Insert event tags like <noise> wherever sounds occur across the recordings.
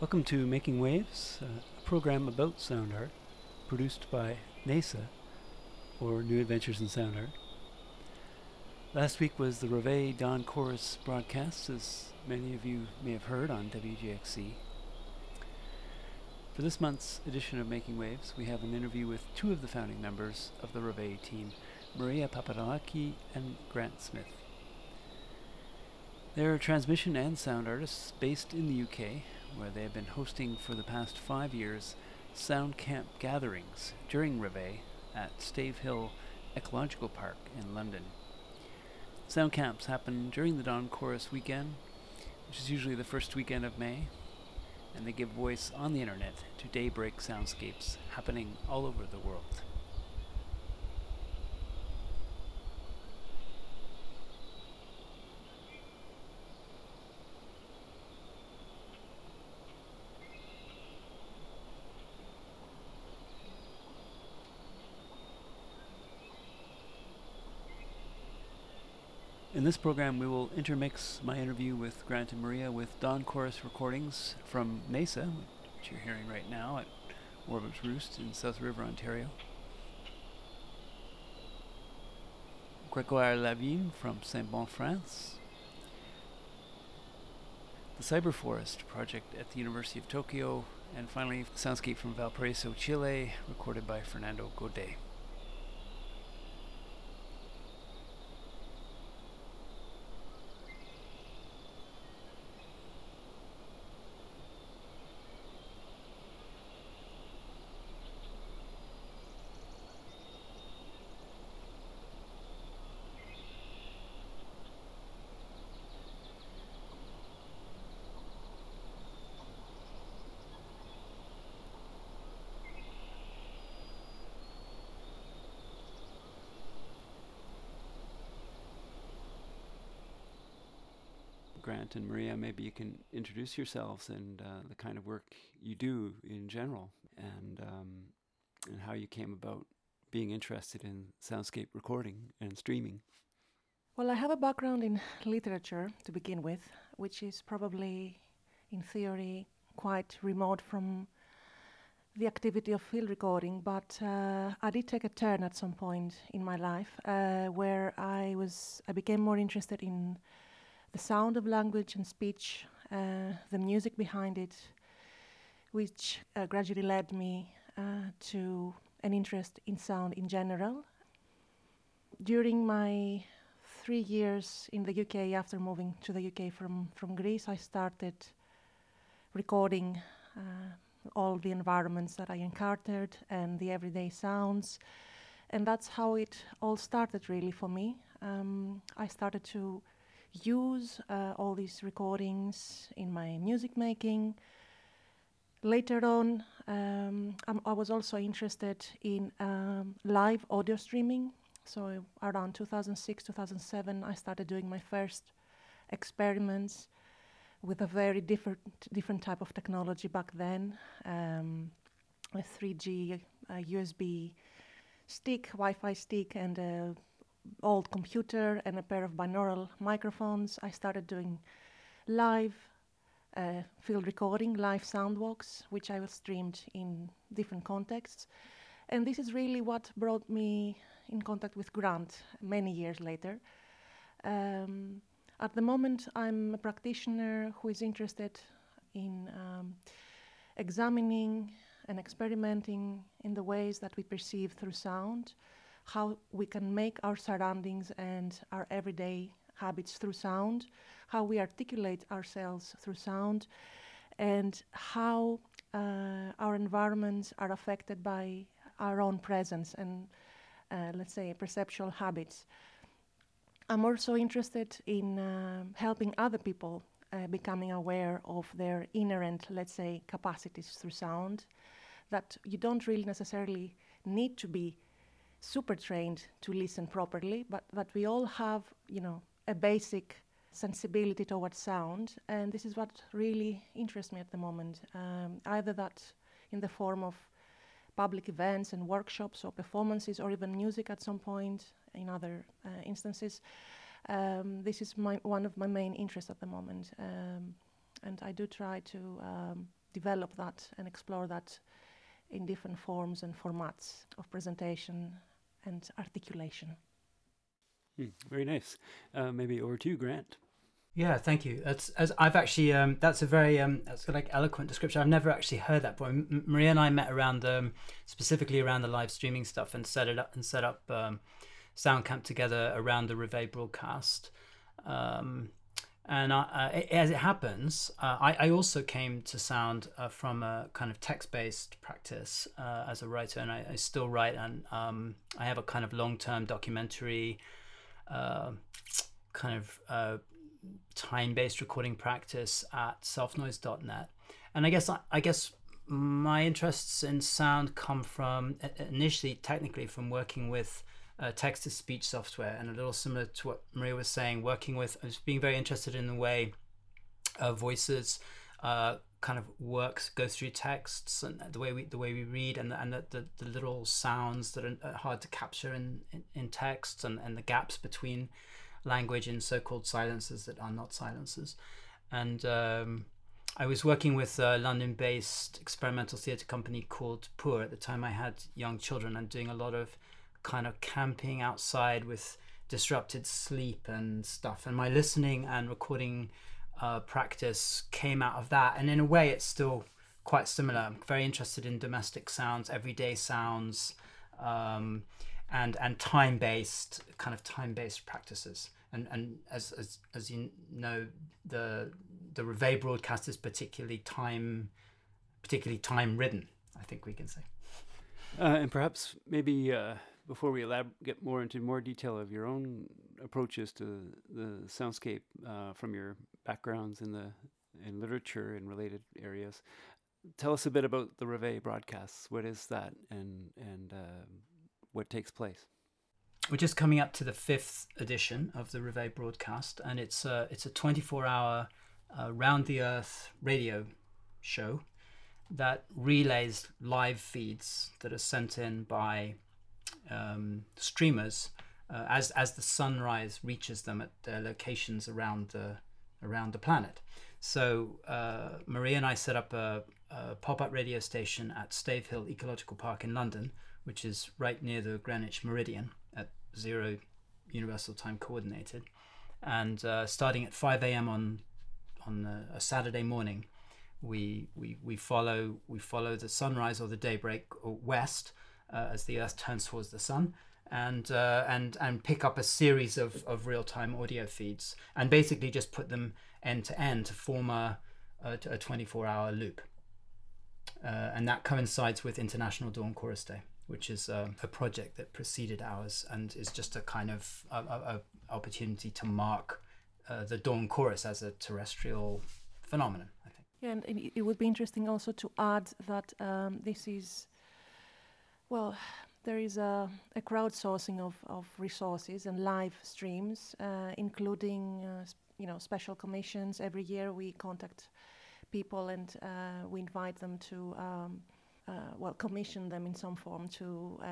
Welcome to Making Waves, uh, a program about sound art, produced by NAISA, or New Adventures in Sound Art. Last week was the Reveille Dawn Chorus broadcast, as many of you may have heard on WGXC. For this month's edition of Making Waves, we have an interview with two of the founding members of the Reveille team, Maria Papadaki and Grant Smith. They're transmission and sound artists based in the UK, where they have been hosting for the past five years sound camp gatherings during Reveille at Stave Hill Ecological Park in London. Sound camps happen during the Dawn Chorus weekend, which is usually the first weekend of May, and they give voice on the internet to daybreak soundscapes happening all over the world. This program, we will intermix my interview with Grant and Maria with Dawn Chorus recordings from NAISA, which you're hearing right now at Warbler's Roost in South River, Ontario. Gregoire Lauvin from Saint Bon, France. The Cyber Forest project at the University of Tokyo, and finally, Soundscape from Valparaiso, Chile, recorded by Fernando Godet. And Maria, maybe you can introduce yourselves and uh, the kind of work you do in general, and um, and how you came about being interested in soundscape recording and streaming. Well, I have a background in literature to begin with, which is probably, in theory, quite remote from the activity of field recording. But uh, I did take a turn at some point in my life uh, where I was I became more interested in the sound of language and speech, uh, the music behind it, which uh, gradually led me uh, to an interest in sound in general. During my three years in the UK after moving to the UK from, from Greece, I started recording uh, all the environments that I encountered and the everyday sounds. And that's how it all started, really, for me. Um, I started to use uh, all these recordings in my music making. Later on, um, i was also interested in um, live audio streaming. So around 2006, 2007, I started doing my first experiments with a very different different type of technology back then, um, a 3G, a USB stick, Wi-Fi stick, and a old computer and a pair of binaural microphones, I started doing live uh, field recording, live sound walks, which I was streamed in different contexts. And this is really what brought me in contact with Grant many years later. Um, at the moment, I'm a practitioner who is interested in um, examining and experimenting in the ways that we perceive through sound how we can make our surroundings and our everyday habits through sound, how we articulate ourselves through sound, and how uh, our environments are affected by our own presence and, uh, let's say, perceptual habits. I'm also interested in uh, helping other people uh, becoming aware of their inherent, let's say, capacities through sound, that you don't really necessarily need to be super trained to listen properly, but that we all have, you know, a basic sensibility towards sound, and this is what really interests me at the moment. Um, either that in the form of public events and workshops or performances, or even music at some point in other uh, instances. Um, this is my, one of my main interests at the moment, um, and I do try to um, develop that and explore that in different forms and formats of presentation and articulation. Mm, very nice. Uh, maybe over to you, Grant. Yeah, thank you. That's as I've actually um, that's a very um, that's like eloquent description. I've never actually heard that before. M- Maria and I met around um, specifically around the live streaming stuff and set it up and set up um, Soundcamp together around the Reveille broadcast. Um, and uh, as it happens, uh, I, I, also came to sound uh, from a kind of text-based practice uh, as a writer, and I, I still write. And um, I have a kind of long-term documentary, uh, kind of uh, time-based recording practice at selfnoise.net. And I guess I guess my interests in sound come from initially, technically, from working with uh, text to speech software, and a little similar to what Maria was saying, working with, I was being very interested in the way uh, voices uh, kind of works, go through texts, and the way we the way we read, and and the, the, the little sounds that are hard to capture in, in, in texts, and, and the gaps between language and so-called silences that are not silences, and um, I was working with a London-based experimental theatre company called Poor. at the time. I had young children and doing a lot of kind of camping outside with disrupted sleep and stuff. And my listening and recording uh, practice came out of that. And in a way, it's still quite similar. I'm very interested in domestic sounds, everyday sounds, um, and and time based kind of time based practices. And and as, as as you know, the the Reveille broadcast is particularly time particularly time ridden. I think we can say. Uh, and perhaps maybe uh, before we elab- get more into more detail of your own approaches to the soundscape uh, from your backgrounds in the in literature and related areas, tell us a bit about the Reveille broadcasts. What is that, and and uh, what takes place? We're just coming up to the fifth edition of the Reveille broadcast, and it's a it's a 24-hour uh, round the earth radio show that relays live feeds that are sent in by um, streamers uh, as as the sunrise reaches them at their locations around the around the planet. So uh, Maria and I set up a, a pop-up radio station at Stavehill Ecological Park in London, which is right near the Greenwich Meridian at zero Universal Time Coordinated, and uh, starting at 5 a.m. on on a, a Saturday morning, we, we we follow we follow the sunrise or the daybreak west uh, as the Earth turns towards the sun, and uh, and and pick up a series of, of real time audio feeds, and basically just put them end to end to form a a 24 hour loop, uh, and that coincides with International Dawn Chorus Day, which is uh, a project that preceded ours and is just a kind of a, a, a opportunity to mark uh, the dawn chorus as a terrestrial phenomenon. I think. Yeah, and it would be interesting also to add that um, this is well, <sighs> there is a, a crowdsourcing of, of resources and live streams, uh, including uh, you know special commissions. Every year we contact people and uh, we invite them to um, uh, well commission them in some form to uh,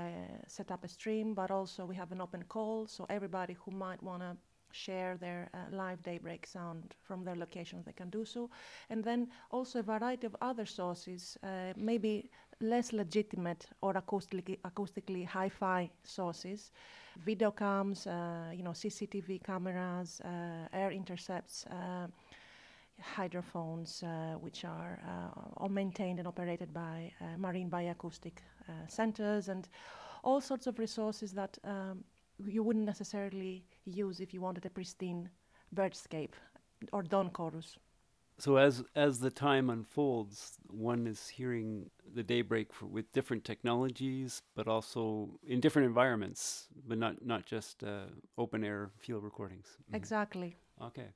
set up a stream. But also we have an open call, so everybody who might want to share their uh, live daybreak sound from their locations, they can do so. And then also a variety of other sources, uh, maybe less legitimate or acoustically, acoustically hi-fi sources, video cams, uh, you know, CCTV cameras, uh, air intercepts, uh, hydrophones, uh, which are uh, all maintained and operated by uh, marine bioacoustic centers, and all sorts of resources that um, you wouldn't necessarily use if you wanted a pristine birdscape or dawn chorus so as as the time unfolds, one is hearing the daybreak for, with different technologies, but also in different environments, but not not just uh, open air field recordings. Mm-hmm. Exactly. Okay,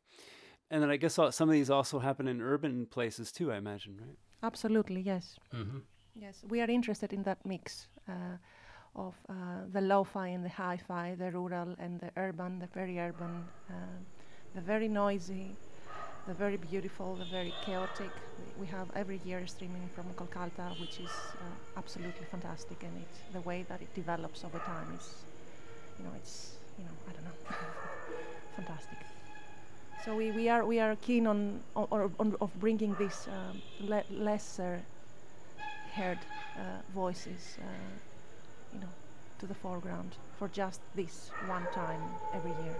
and then I guess some of these also happen in urban places too. I imagine, right? Absolutely, yes. Mm-hmm. Yes, we are interested in that mix. Uh, of uh, the lo-fi and the hi-fi, the rural and the urban, the very urban, uh, the very noisy, the very beautiful, the very chaotic. We have every year streaming from Kolkata, which is uh, absolutely fantastic, and it, the way that it develops over time is, you know, it's, you know, I don't know, <laughs> fantastic. So we, we are we are keen on on, on of bringing these um, le- lesser heard uh, voices, uh, you know, to the foreground for just this one time every year.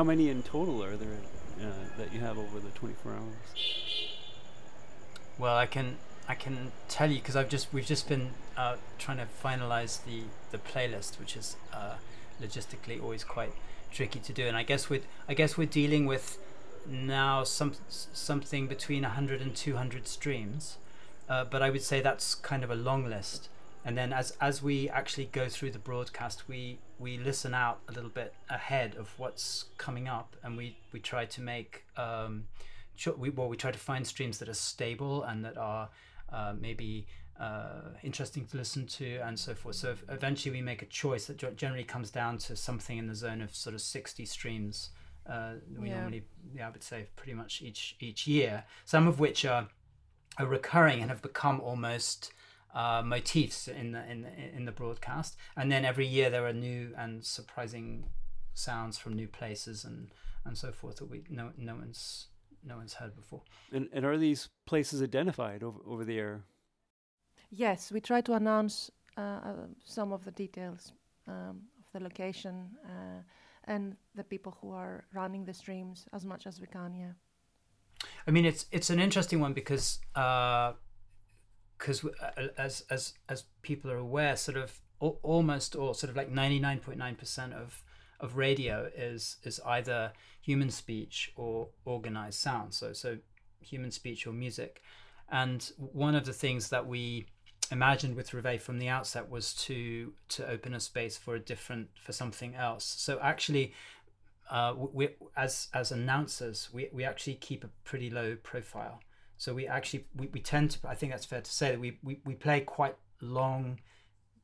How many in total are there uh, that you have over the 24 hours? Well, I can I can tell you because I've just we've just been uh, trying to finalize the the playlist, which is uh, logistically always quite tricky to do. And I guess with I guess we're dealing with now some something between 100 and 200 streams, uh, but I would say that's kind of a long list. And then as as we actually go through the broadcast, we we listen out a little bit ahead of what's coming up, and we we try to make um, we well we try to find streams that are stable and that are uh, maybe uh, interesting to listen to and so forth. So eventually we make a choice that generally comes down to something in the zone of sort of 60 streams. Uh, we yeah. normally, yeah, I would say pretty much each each year. Some of which are are recurring and have become almost uh, motifs in the in the, in the broadcast, and then every year there are new and surprising sounds from new places and and so forth that we no no one's no one's heard before. And and are these places identified over over the air? Yes, we try to announce uh, uh, some of the details um, of the location uh, and the people who are running the streams as much as we can. Yeah. I mean, it's it's an interesting one because uh, because as as as people are aware, sort of almost or sort of like ninety nine point nine percent of of radio is is either human speech or organized sound. So so human speech or music. And one of the things that we imagined with Reveille from the outset was to to open a space for a different for something else. So actually, uh, we as as announcers, we, we actually keep a pretty low profile. So we actually we, we tend to I think that's fair to say that we, we, we play quite long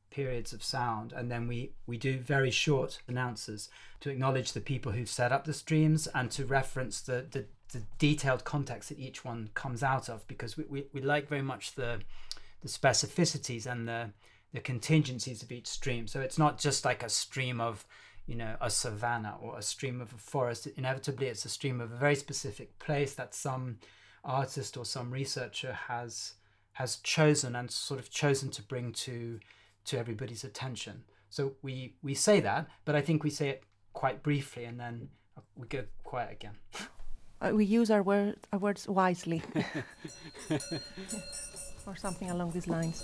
periods of sound and then we we do very short announcers to acknowledge the people who've set up the streams and to reference the the, the detailed context that each one comes out of because we, we, we like very much the the specificities and the the contingencies of each stream. So it's not just like a stream of you know a savanna or a stream of a forest. Inevitably, it's a stream of a very specific place that some artist or some researcher has has chosen and sort of chosen to bring to to everybody's attention. So we we say that, but I think we say it quite briefly and then we go quiet again. <laughs> Uh, we use our, word, our words wisely. <laughs> <laughs> or something along these lines.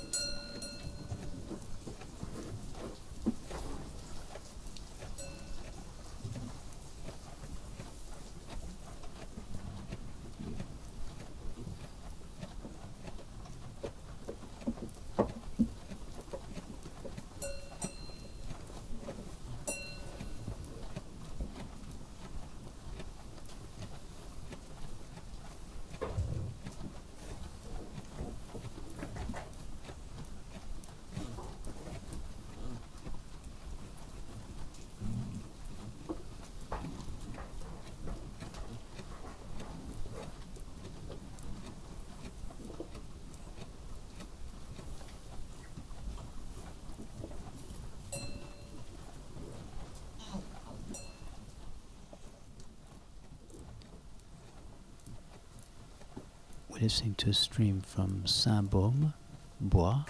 Listening to a stream from Sainte-Baume, Bois,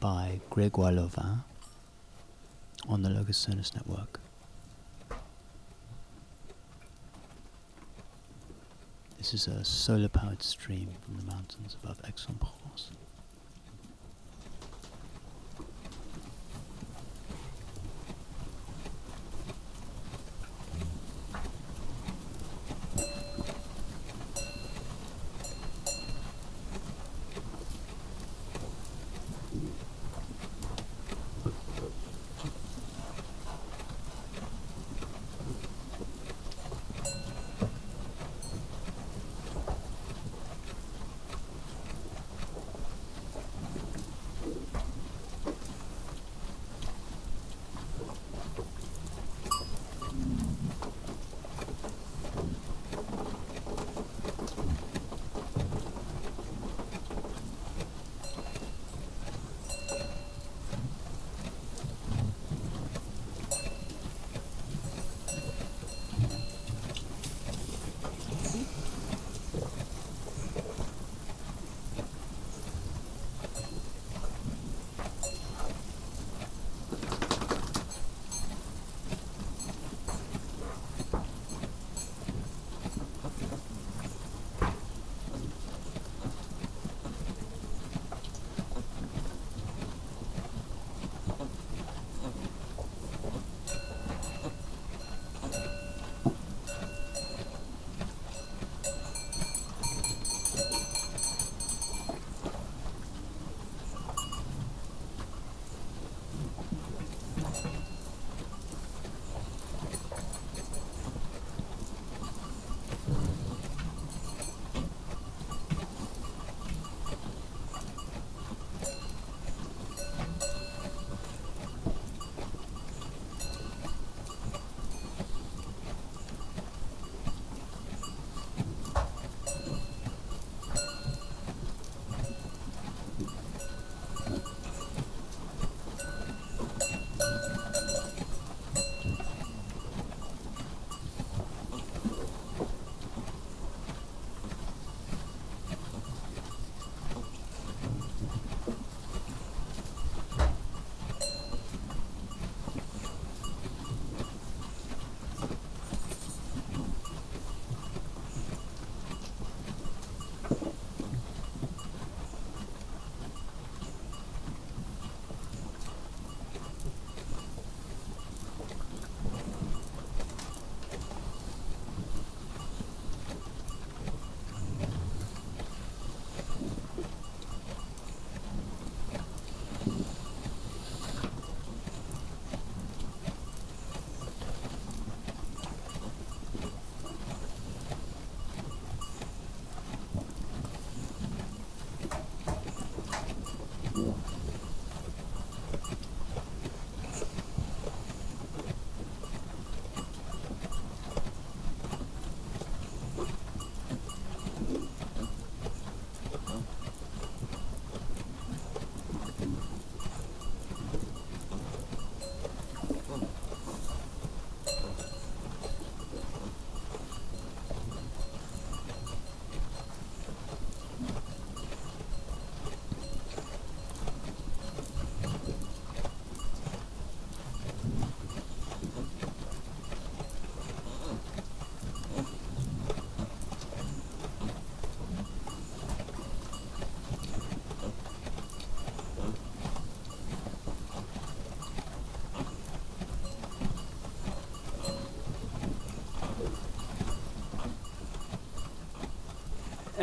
by Grégoire Lauvin on the Locus Sonus Network. This is a solar powered stream from the mountains above Aix-en-Provence.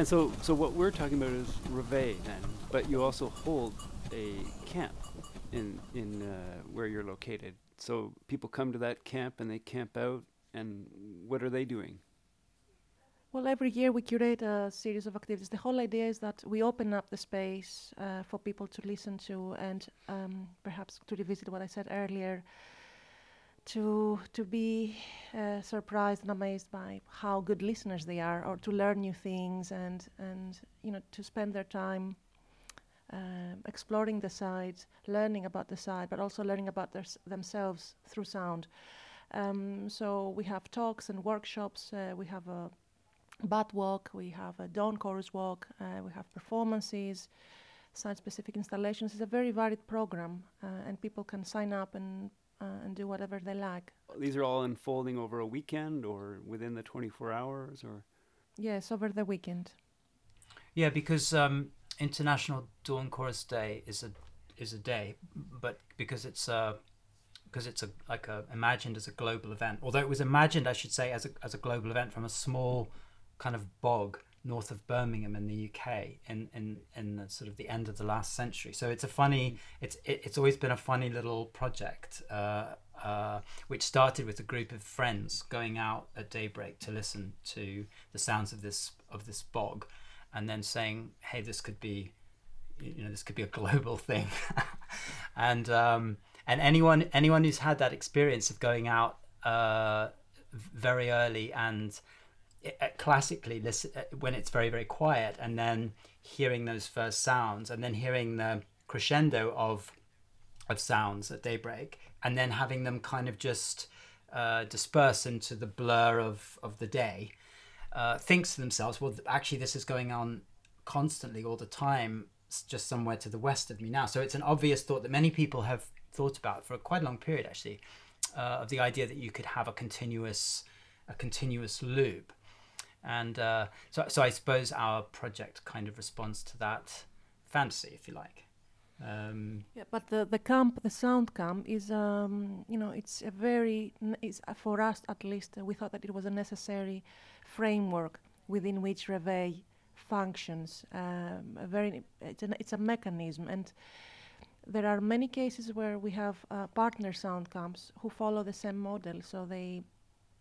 And so, so what we're talking about is Reveille then, but you also hold a camp in in uh, where you're located. So people come to that camp and they camp out, and what are they doing? Well, every year we curate a series of activities. The whole idea is that we open up the space uh, for people to listen to and um, perhaps to revisit what I said earlier, to to be uh, surprised and amazed by how good listeners they are, or to learn new things and and you know to spend their time uh, exploring the site, learning about the site, but also learning about their themselves through sound. Um, so we have talks and workshops. Uh, we have a bat walk, we have a dawn chorus walk, uh, we have performances, site-specific installations. It's a very varied program, uh, and people can sign up and uh, and do whatever they like. These are all unfolding over a weekend or within the 24 hours, or yes, over the weekend. Yeah, because um, International Dawn Chorus Day is a is a day, but because it's a because it's a like a imagined as a global event. Although it was imagined, I should say, as a as a global event from a small kind of bog north of Birmingham in the UK in in in the sort of the end of the last century. So it's a funny it's it, it's always been a funny little project uh, uh, which started with a group of friends going out at daybreak to listen to the sounds of this of this bog, and then saying, "Hey, this could be." You know, this could be a global <laughs> thing, and um, and anyone anyone who's had that experience of going out uh, very early and classically listen, uh, when it's very very quiet and then hearing those first sounds and then hearing the crescendo of of sounds at daybreak and then having them kind of just uh, disperse into the blur of of the day uh, thinks to themselves well actually this is going on constantly all the time just somewhere to the west of me now. So it's an obvious thought that many people have thought about for a quite a long period actually uh, of the idea that you could have a continuous a continuous loop and uh, so so I suppose our project kind of responds to that fantasy, if you like. Um, yeah, but the the camp, the sound camp, is um, you know it's a very is uh, for us at least uh, we thought that it was a necessary framework within which Reveille functions. Um, a very it's, an, it's a mechanism and. There are many cases where we have uh, partner sound camps who follow the same model. So they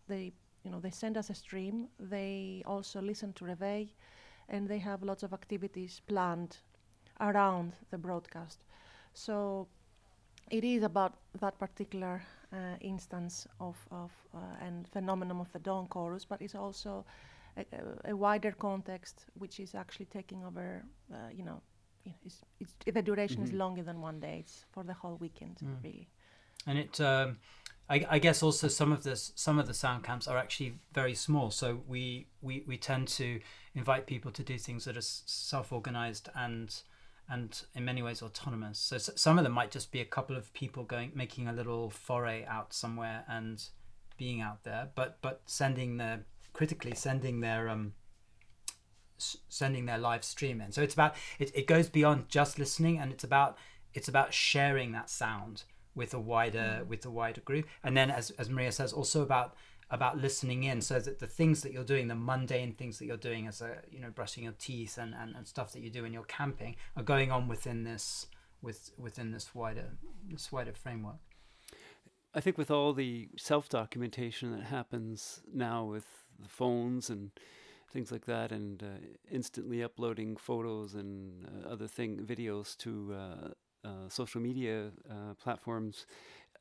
they you know, they send us a stream. They also listen to Reveille, and they have lots of activities planned around the broadcast. So it is about that particular uh, instance of, of uh, and phenomenon of the dawn chorus, but it's also a, a, a wider context which is actually taking over. Uh, you know, it's, it's, the duration mm-hmm. is longer than one day. It's for the whole weekend, mm. really. And it um, I, I, guess also some of this some of the sound camps are actually very small. So we we, we tend to invite people to do things that are self-organized and and in many ways autonomous. So some of them might just be a couple of people going making a little foray out somewhere and being out there but but sending the critically sending their um sending their live stream in. So it's about it, it goes beyond just listening and it's about it's about sharing that sound with a wider mm. with a wider group. And then as, as maria says also about about listening in. So that the things that you're doing the mundane things that you're doing as a you know brushing your teeth and, and, and stuff that you do when you're camping are going on within this with within this wider this wider framework. I think with all the self documentation that happens now with the phones and things like that and uh, instantly uploading photos and uh, other thing videos to uh, uh, social media uh, platforms.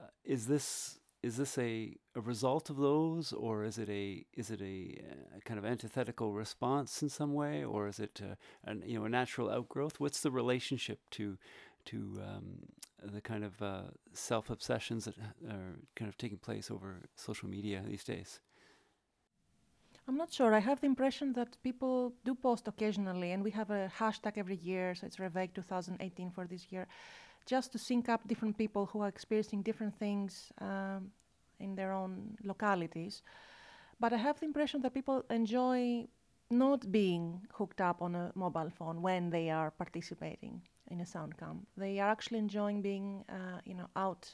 Uh, is this is this a, a result of those, or is it a is it a, a kind of antithetical response in some way, or is it an, you know a natural outgrowth? What's the relationship to to um, the kind of uh, self obsessions that are kind of taking place over social media these days? I'm not sure. I have the impression that people do post occasionally, and we have a hashtag every year, so it's Reveille 2018 for this year, just to sync up different people who are experiencing different things um, in their own localities. But I have the impression that people enjoy not being hooked up on a mobile phone when they are participating in a sound camp. They are actually enjoying being, uh, you know, out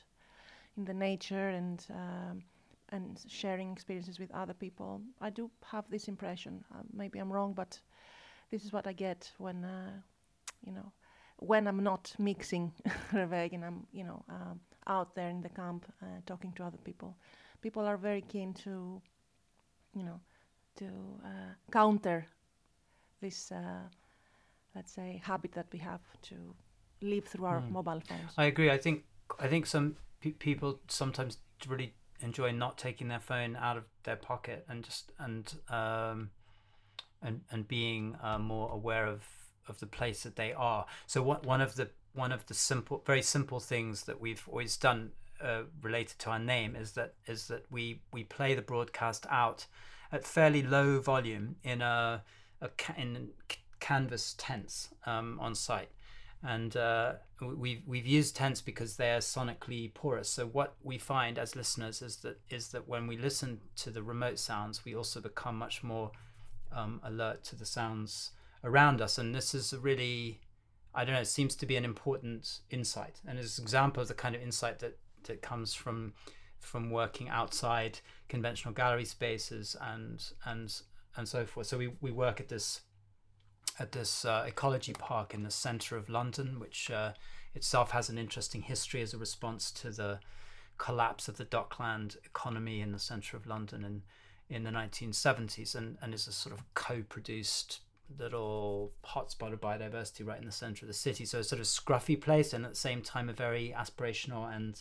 in the nature and um, and sharing experiences with other people. I do have this impression. Uh, maybe I'm wrong, but this is what I get when uh, you know when I'm not mixing <laughs> Reveille and I'm you know um, out there in the camp uh, talking to other people. People are very keen to you know to uh, counter this uh, let's say habit that we have to live through our Mm. mobile phones. I agree. I think I think some pe- people sometimes really enjoy not taking their phone out of their pocket and just and um, and and being uh, more aware of of the place that they are. So what one of the one of the simple, very simple things that we've always done uh, related to our name is that is that we we play the broadcast out at fairly low volume in a, a ca- in canvas tents um, on site and uh, we've we've used tents because they are sonically porous. So what we find as listeners is that is that when we listen to the remote sounds, we also become much more um, alert to the sounds around us. And this is really, I don't know, it seems to be an important insight, and it's an example of the kind of insight that that comes from from working outside conventional gallery spaces and and and so forth. So we we work at this at this uh, ecology park in the centre of London, which uh, itself has an interesting history as a response to the collapse of the dockland economy in the centre of London in in the 1970s, and and is a sort of co-produced little hotspot of biodiversity right in the centre of the city. So a sort of scruffy place, and at the same time a very aspirational and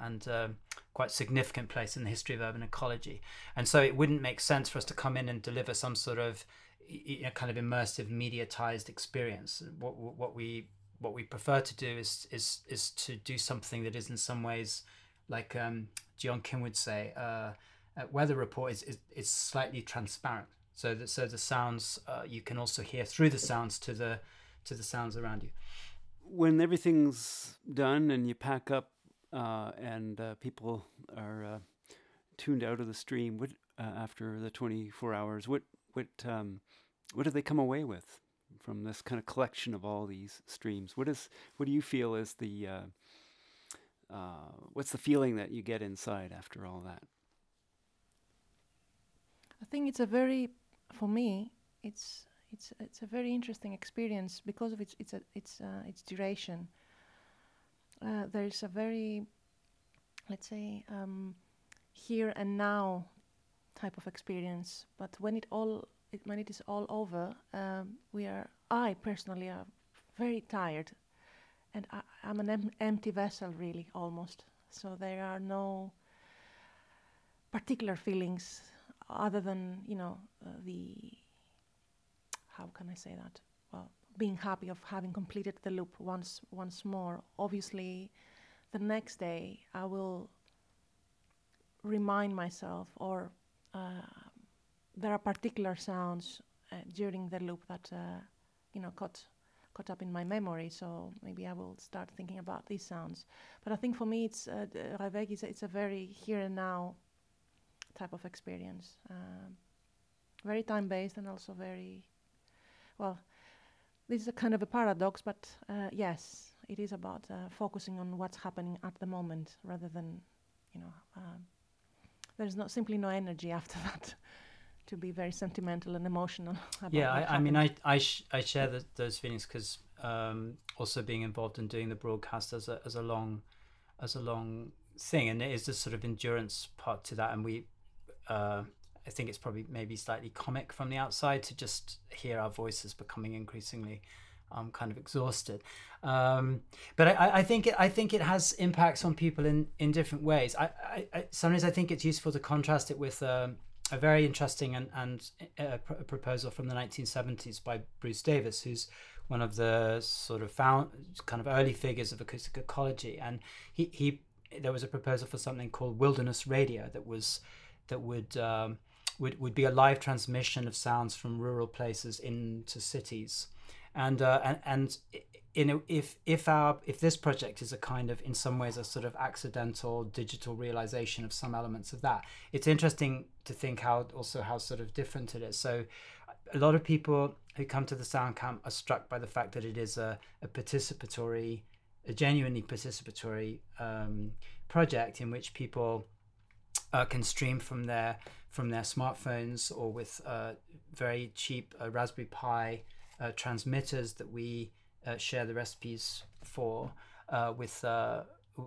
and uh, quite significant place in the history of urban ecology. And so it wouldn't make sense for us to come in and deliver some sort of y- y- kind of immersive mediatized experience. What what we what we prefer to do is is is to do something that is in some ways like um, John Kim would say, uh, weather report is, is is slightly transparent. So that so the sounds uh, you can also hear through the sounds to the to the sounds around you. When everything's done and you pack up uh, and uh, people are uh, tuned out of the stream, what uh, after the 24 hours, what what um, what do they come away with from this kind of collection of all these streams? What is what do you feel is the uh, uh, what's the feeling that you get inside after all that? I think it's a very, for me, it's it's it's a very interesting experience because of its its a, its uh, its duration. Uh, there is a very, let's say, um, here and now type of experience. But when it all it, when it is all over, um, we are I personally are very tired, and I, I'm an em- empty vessel, really, almost. So there are no particular feelings other than you know uh, the how can I say that? Well, being happy of having completed the loop once once more. Obviously, the next day I will remind myself, or there are particular sounds uh, during the loop that uh, you know caught caught up in my memory. So maybe I will start thinking about these sounds. But I think for me, it's uh, d- is it's a very here and now type of experience. Um, very time based and also very well. This is a kind of a paradox, but uh, yes, it is about uh, focusing on what's happening at the moment rather than, you know, um, there's not simply no energy after <laughs> that to be very sentimental and emotional. About yeah I, I mean i i, sh- I share the, those feelings because um, also being involved in doing the broadcast as a as a long as a long thing and it is this sort of endurance part to that and we uh, i think it's probably maybe slightly comic from the outside to just hear our voices becoming increasingly um, kind of exhausted. Um, but I, I think it, I think it has impacts on people in, in different ways. I, I, I sometimes I think it's useful to contrast it with um, a very interesting and, and uh, pr- proposal from the 1970s by Bruce Davis, who's one of the sort of found kind of early figures of acoustic ecology, and he, he there was a proposal for something called wilderness radio that was that would um, would would be a live transmission of sounds from rural places into cities, and uh, and and you know if if our if this project is a kind of in some ways a sort of accidental digital realization of some elements of that it's interesting to think how also how sort of different it is. So a lot of people who come to the sound camp are struck by the fact that it is a, a participatory a genuinely participatory um, project in which people uh, can stream from their from their smartphones or with uh, very cheap uh, Raspberry Pi uh, transmitters that we uh, share the recipes for uh, with. Uh,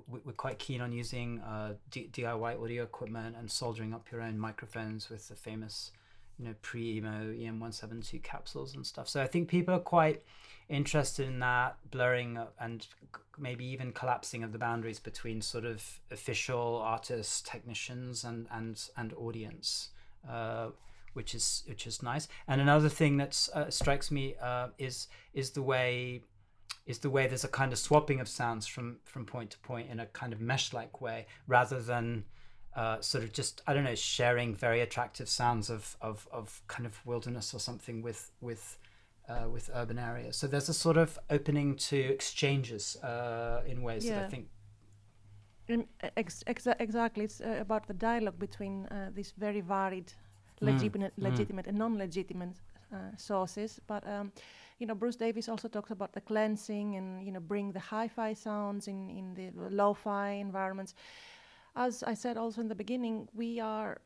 we're quite keen on using uh, DIY audio equipment and soldering up your own microphones with the famous, you know, Primo EM172 capsules and stuff. So I think people are quite interested in that blurring and maybe even collapsing of the boundaries between sort of official artists, technicians, and and and audience. Uh, which is which is nice. And another thing that uh, strikes me uh, is is the way is the way there's a kind of swapping of sounds from from point to point in a kind of mesh like way, rather than uh, sort of just I don't know sharing very attractive sounds of of of kind of wilderness or something with with. Uh, with urban areas, so there's a sort of opening to exchanges uh, in ways that I think Um, ex- exa- exactly. It's uh, about the dialogue between uh, these very varied, legitimate, mm. legitimate and non-legitimate uh, sources. But um, you know, Bruce Davis also talks about the cleansing and you know, bring the hi-fi sounds in in the lo-fi environments. As I said also in the beginning, we are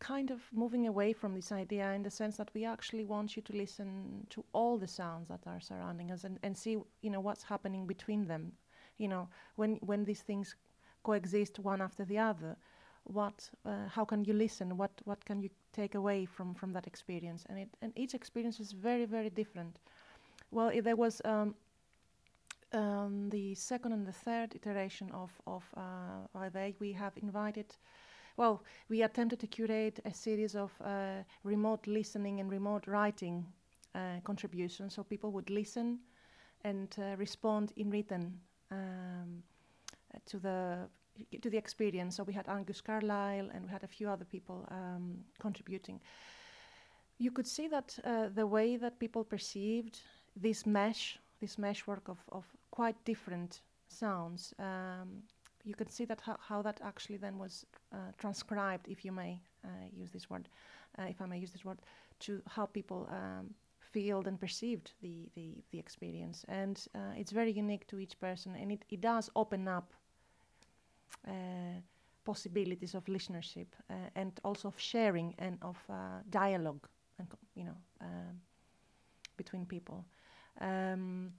kind of moving away from this idea in the sense that we actually want you to listen to all the sounds that are surrounding us and, and see you know what's happening between them you know when when these things coexist one after the other what uh, how can you listen what what can you take away from from that experience. And it and each experience is very very different. Well there was um, um, the second and the third iteration of of uh, we have invited well we attempted to curate a series of uh, remote listening and remote writing uh, contributions. So people would listen and uh, respond in written um, to the to the experience. So we had Angus Carlyle and we had a few other people um, contributing. You could see that uh, the way that people perceived this mesh, this meshwork of, of quite different sounds, um, you could see that how, how that actually then was uh, transcribed, if you may uh, use this word, uh, if I may use this word, to how people um, feel and perceived the, the, the experience. And uh, it's very unique to each person, and it, it does open up possibilities of listenership uh, and also of sharing and of uh, dialogue, and you know, um, between people. Um,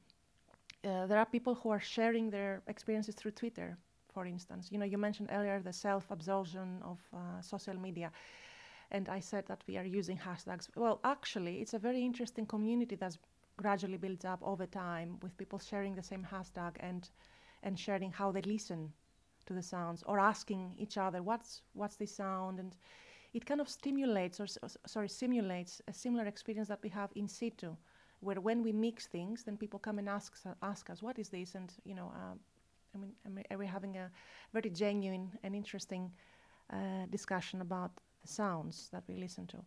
uh, there are people who are sharing their experiences through Twitter, for instance. You know, you mentioned earlier the self-absorption of uh, social media, and I said that we are using hashtags. Well, actually, it's a very interesting community that's gradually built up over time with people sharing the same hashtag and and sharing how they listen to the sounds or asking each other what's what's this sound? And it kind of stimulates or sorry simulates a similar experience that we have in situ where when we mix things then people come and ask ask us what is this? And you know um, I mean I mean, we're having a very genuine and interesting uh, discussion about the sounds that we listen to.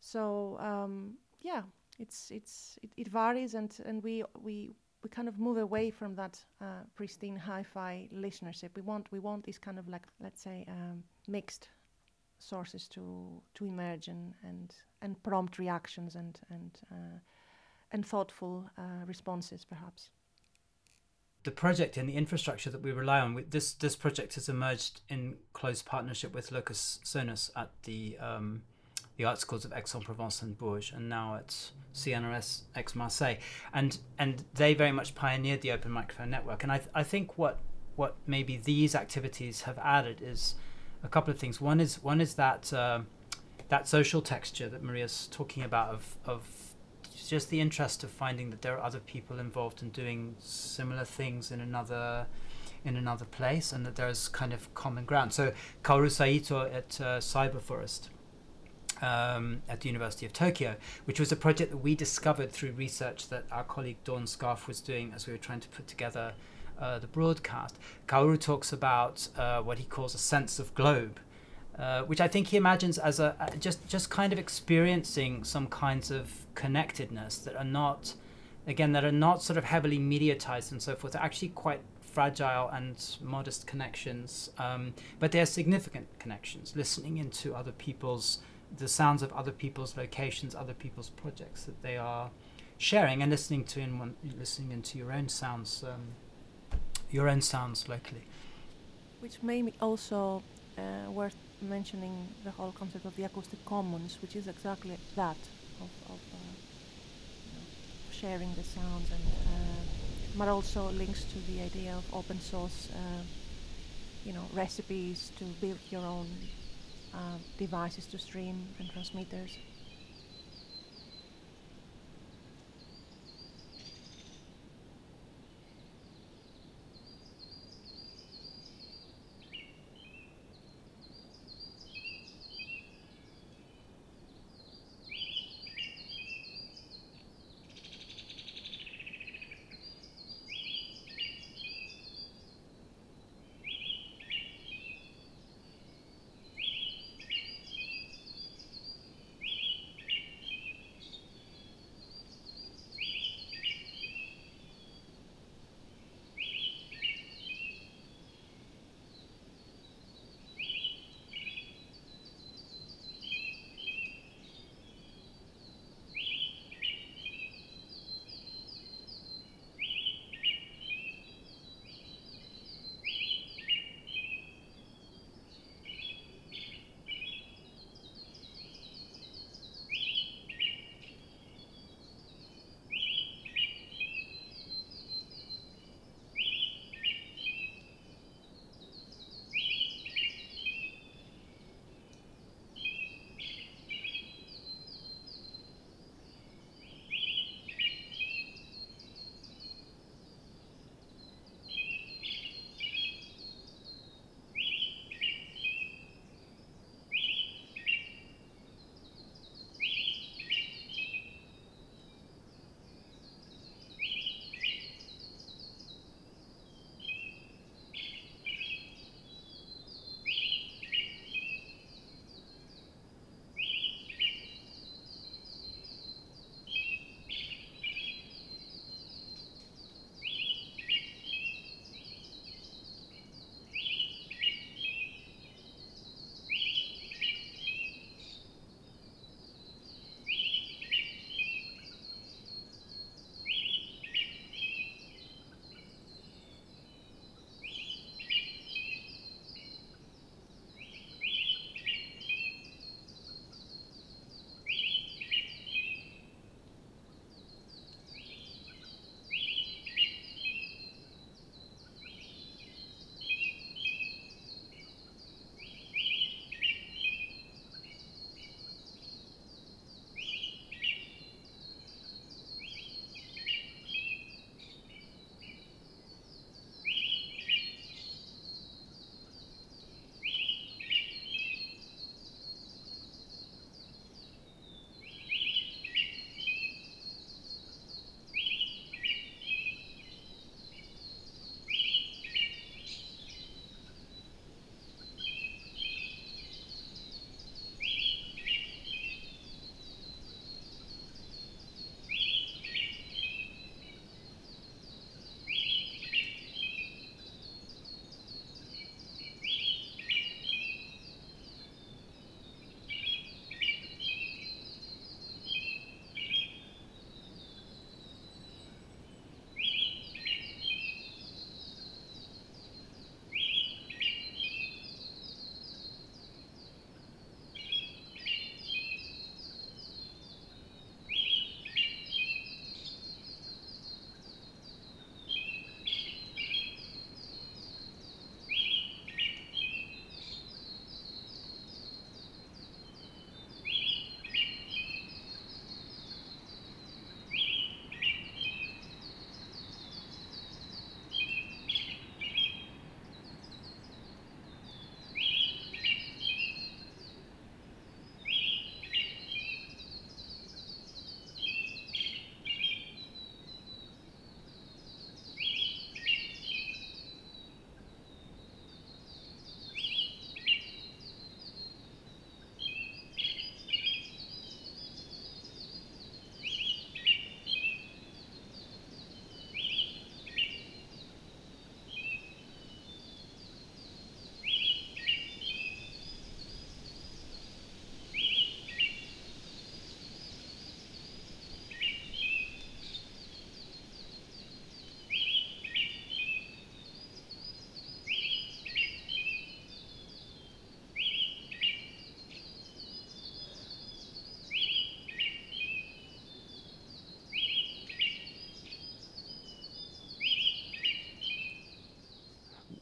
So um, yeah it's it's it, it varies and and we we we kind of move away from that uh, pristine hi-fi listenership. We want we want these kind of like let's say um, mixed sources to to emerge and and, and prompt reactions and and uh, and thoughtful uh, responses perhaps. the project and the infrastructure that we rely on. we- This this project has emerged in close partnership with Locus Sonus at the um, the art schools of Aix-en-Provence and Bourges, and now at CNRS Aix-Marseille, and and they very much pioneered the open microphone network. And I th- I think what what maybe these activities have added is a couple of things. One is one is that um that social texture that Maria's talking about of of just the interest of finding that there are other people involved in doing similar things in another in another place and that there's kind of common ground. So Kaoru Saito at uh, Cyber Forest um, at the University of Tokyo, which was a project that we discovered through research that our colleague Dawn Scarfe was doing as we were trying to put together uh, the broadcast. Kaoru talks about uh, what he calls a sense of globe, uh, which I think he imagines as a, just just kind of experiencing some kinds of connectedness that are not, again, that are not sort of heavily mediatized and so forth. They're actually quite fragile and modest connections, um, but they are significant connections. Listening into other people's, the sounds of other people's locations, other people's projects that they are sharing, and listening to in one, listening into your own sounds, um, your own sounds locally. Which may be also uh, worth mentioning the whole concept of the acoustic commons, which is exactly that of, of uh, you know, sharing the sounds, and uh, but also links to the idea of open source, uh, you know, recipes to build your own Um, devices to stream and transmitters.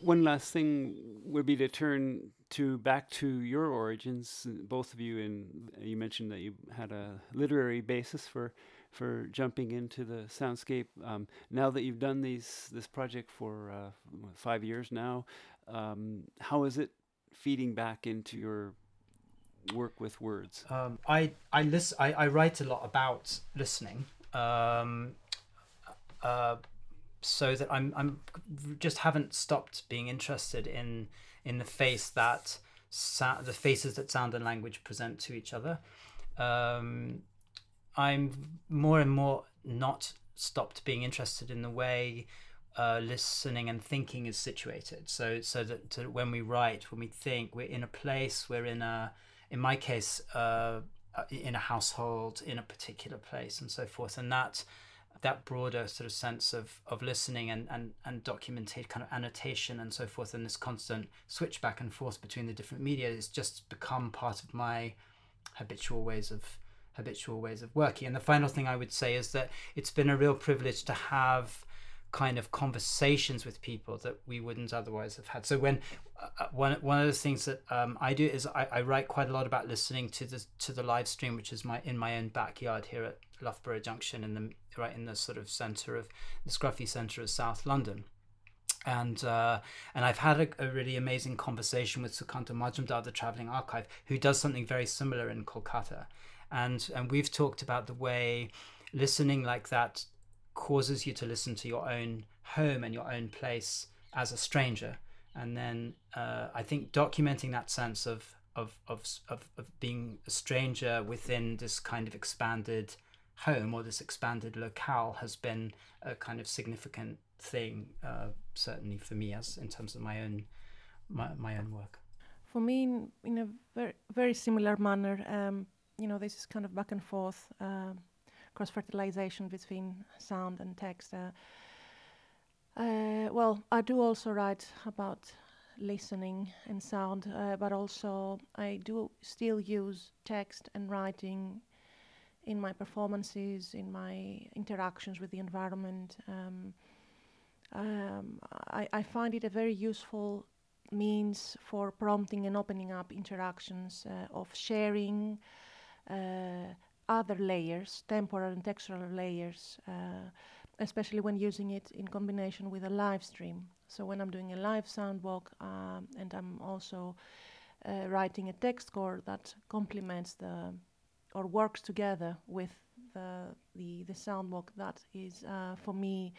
One last thing would be to turn to back to your origins. Both of you, and you mentioned that you had a literary basis for for jumping into the soundscape. Um, now that you've done these this project for uh, five years now, um, how is it feeding back into your work with words? Um, I I listen. I, I write a lot about listening. Um, uh, so that I'm I'm just haven't stopped being interested in in the face that sa- the faces that sound and language present to each other. Um, I'm more and more not stopped being interested in the way uh, listening and thinking is situated. So so that to, when we write, when we think, we're in a place, we're in a, in my case, uh, in a household, in a particular place, and so forth, and that that broader sort of sense of of listening and and and documented kind of annotation and so forth, and this constant switch back and forth between the different media has just become part of my habitual ways of habitual ways of working. And the final thing I would say is that it's been a real privilege to have kind of conversations with people that we wouldn't otherwise have had. So when uh, uh, one one of the things that um, I do is I, I, write quite a lot about listening to the to the live stream, which is my in my own backyard here at Loughborough Junction, in the right in the sort of centre of the scruffy centre of South London. And uh, and I've had a, a, really amazing conversation with Sukanta Majumdar, the traveling archive, who does something very similar in Kolkata, and and we've talked about the way listening like that causes you to listen to your own home and your own place as a stranger. And then uh, i think documenting that sense of, of of of of being a stranger within this kind of expanded home or this expanded locale has been a kind of significant thing uh, certainly for me as in terms of my own my, my own work. For me in, in a very very similar manner um, you know, this is kind of back and forth uh, cross fertilization between sound and text. Uh, uh, well, I do also write about listening and sound, uh, but also I do still use text and writing in my performances, in my interactions with the environment. Um, um, I, I, find it a very useful means for prompting and opening up interactions uh, of sharing, uh, other layers, temporal and textual layers, uh, especially when using it in combination with a live stream. So when I'm doing a live sound walk um, and I'm also uh, writing a text score that complements the or works together with the the, the sound walk, that is uh, for me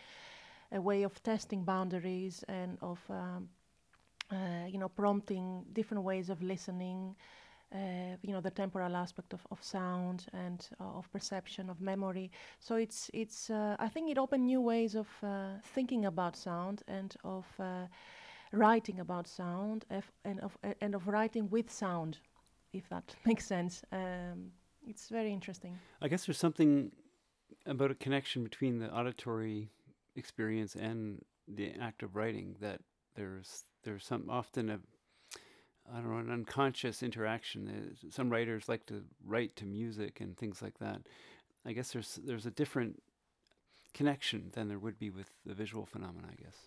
a way of testing boundaries and of um, uh, you know prompting different ways of listening uh, you know the temporal aspect of, of sound and uh, of perception of memory. So it's it's uh, i think it opened new ways of uh, thinking about sound and of uh, writing about sound and of and of writing with sound if that <laughs> makes sense. Um, it's very interesting. I guess there's something about a connection between the auditory experience and the act of writing that there's there's some often a I don't know, an unconscious interaction. Some writers like to write to music and things like that. I guess there's there's a different connection than there would be with the visual phenomena. I guess.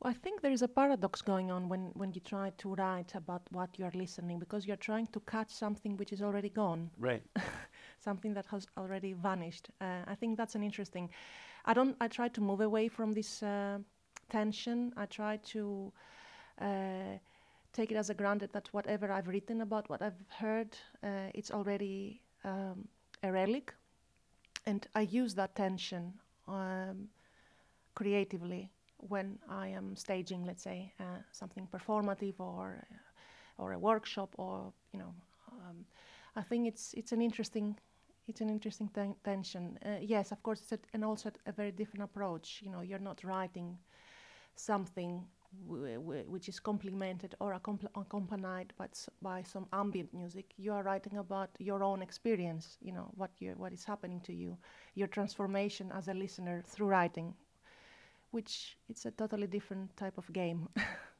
Well, I think there is a paradox going on when, when you try to write about what you are listening because you're trying to catch something which is already gone. Right. <laughs> something that has already vanished. Uh, I think that's an interesting. I don't. I try to move away from this uh, tension. I try to. Uh, take it as a granted that whatever I've written about, what I've heard, uh, it's already um, a relic. And I use that tension um, creatively when I am staging, let's say, uh, something performative or uh, or a workshop or you know. Um, I think it's it's an interesting it's an interesting ten- tension. Uh, yes, of course, it's a, and also a very different approach. You know, you're not writing something which is complemented or accompanied by, by some ambient music, you are writing about your own experience, you know, what, what is happening to you, your transformation as a listener through writing, which it's a totally different type of game. <laughs>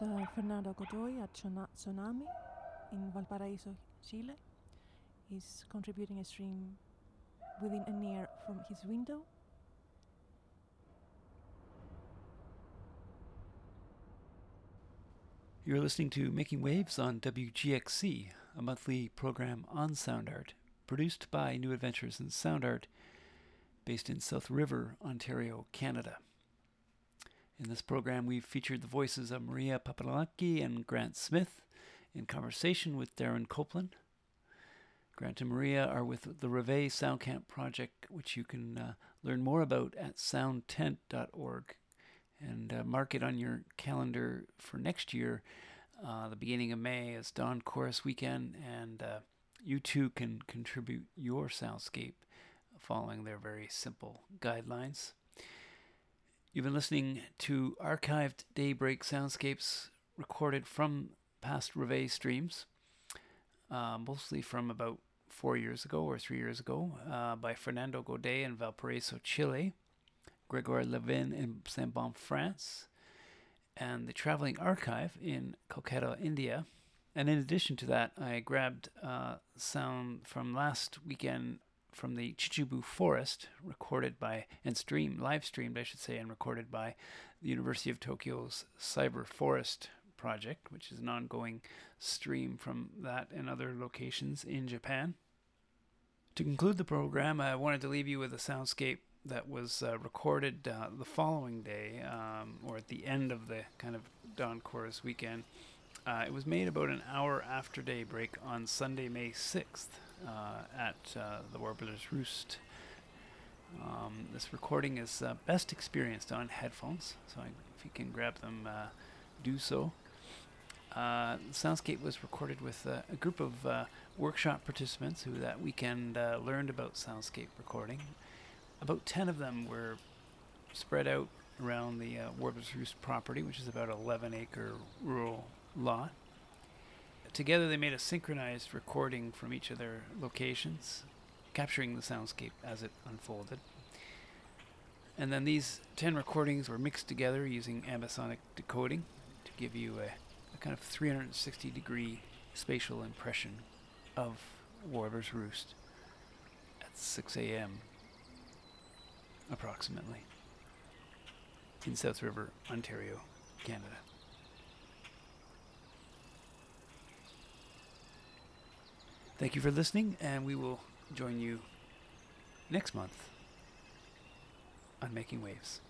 and uh, Fernando Godoy at Tsonami in Valparaiso, Chile, is contributing a stream within an year from his window. You're listening to Making Waves on WGXC, a monthly program on sound art, produced by New Adventures in Sound Art, based in South River, Ontario, Canada. In this program, we've featured the voices of Maria Papadomanolaki and Grant Smith in conversation with Darren Copeland. Grant and Maria are with the Reveille Sound Camp project, which you can uh, learn more about at soundcamp.org and uh, mark it on your calendar for next year. Uh, the beginning of May is Dawn Chorus Weekend, and uh, you too can contribute your soundscape following their very simple guidelines. You've been listening to archived Daybreak soundscapes recorded from past Reveille streams, uh, mostly from about four years ago or three years ago, uh, by Fernando Godoy in Valparaiso, Chile, Gregoire Lauvin in Sainte-Baume, France, and the Traveling Archive in Kolkata, India. And in addition to that, I grabbed uh, sound from last weekend from the Chichibu Forest, recorded by and streamed, live streamed, I should say, and recorded by the University of Tokyo's Cyber Forest project, which is an ongoing stream from that and other locations in Japan. To conclude the program, I wanted to leave you with a soundscape that was uh, recorded uh, the following day, um, or at the end of the kind of dawn chorus weekend. Uh, it was made about an hour after daybreak on Sunday, May 6th, uh, at uh, the Warbler's Roost. Um, this recording is uh, best experienced on headphones, so if you can grab them, do so. Uh, soundscape was recorded with uh, a group of uh, workshop participants who that weekend learned about soundscape recording. About 10 of them were spread out around the Warbler's Roost property, which is about 11 acre rural lot. Together, they made a synchronized recording from each of their locations, capturing the soundscape as it unfolded. And then these 10 recordings were mixed together using ambisonic decoding to give you a, a kind of 360 degree spatial impression of Warbler's Roost at 6 a.m. approximately in South River, Ontario, Canada. Thank you for listening, and we will join you next month on Making Waves.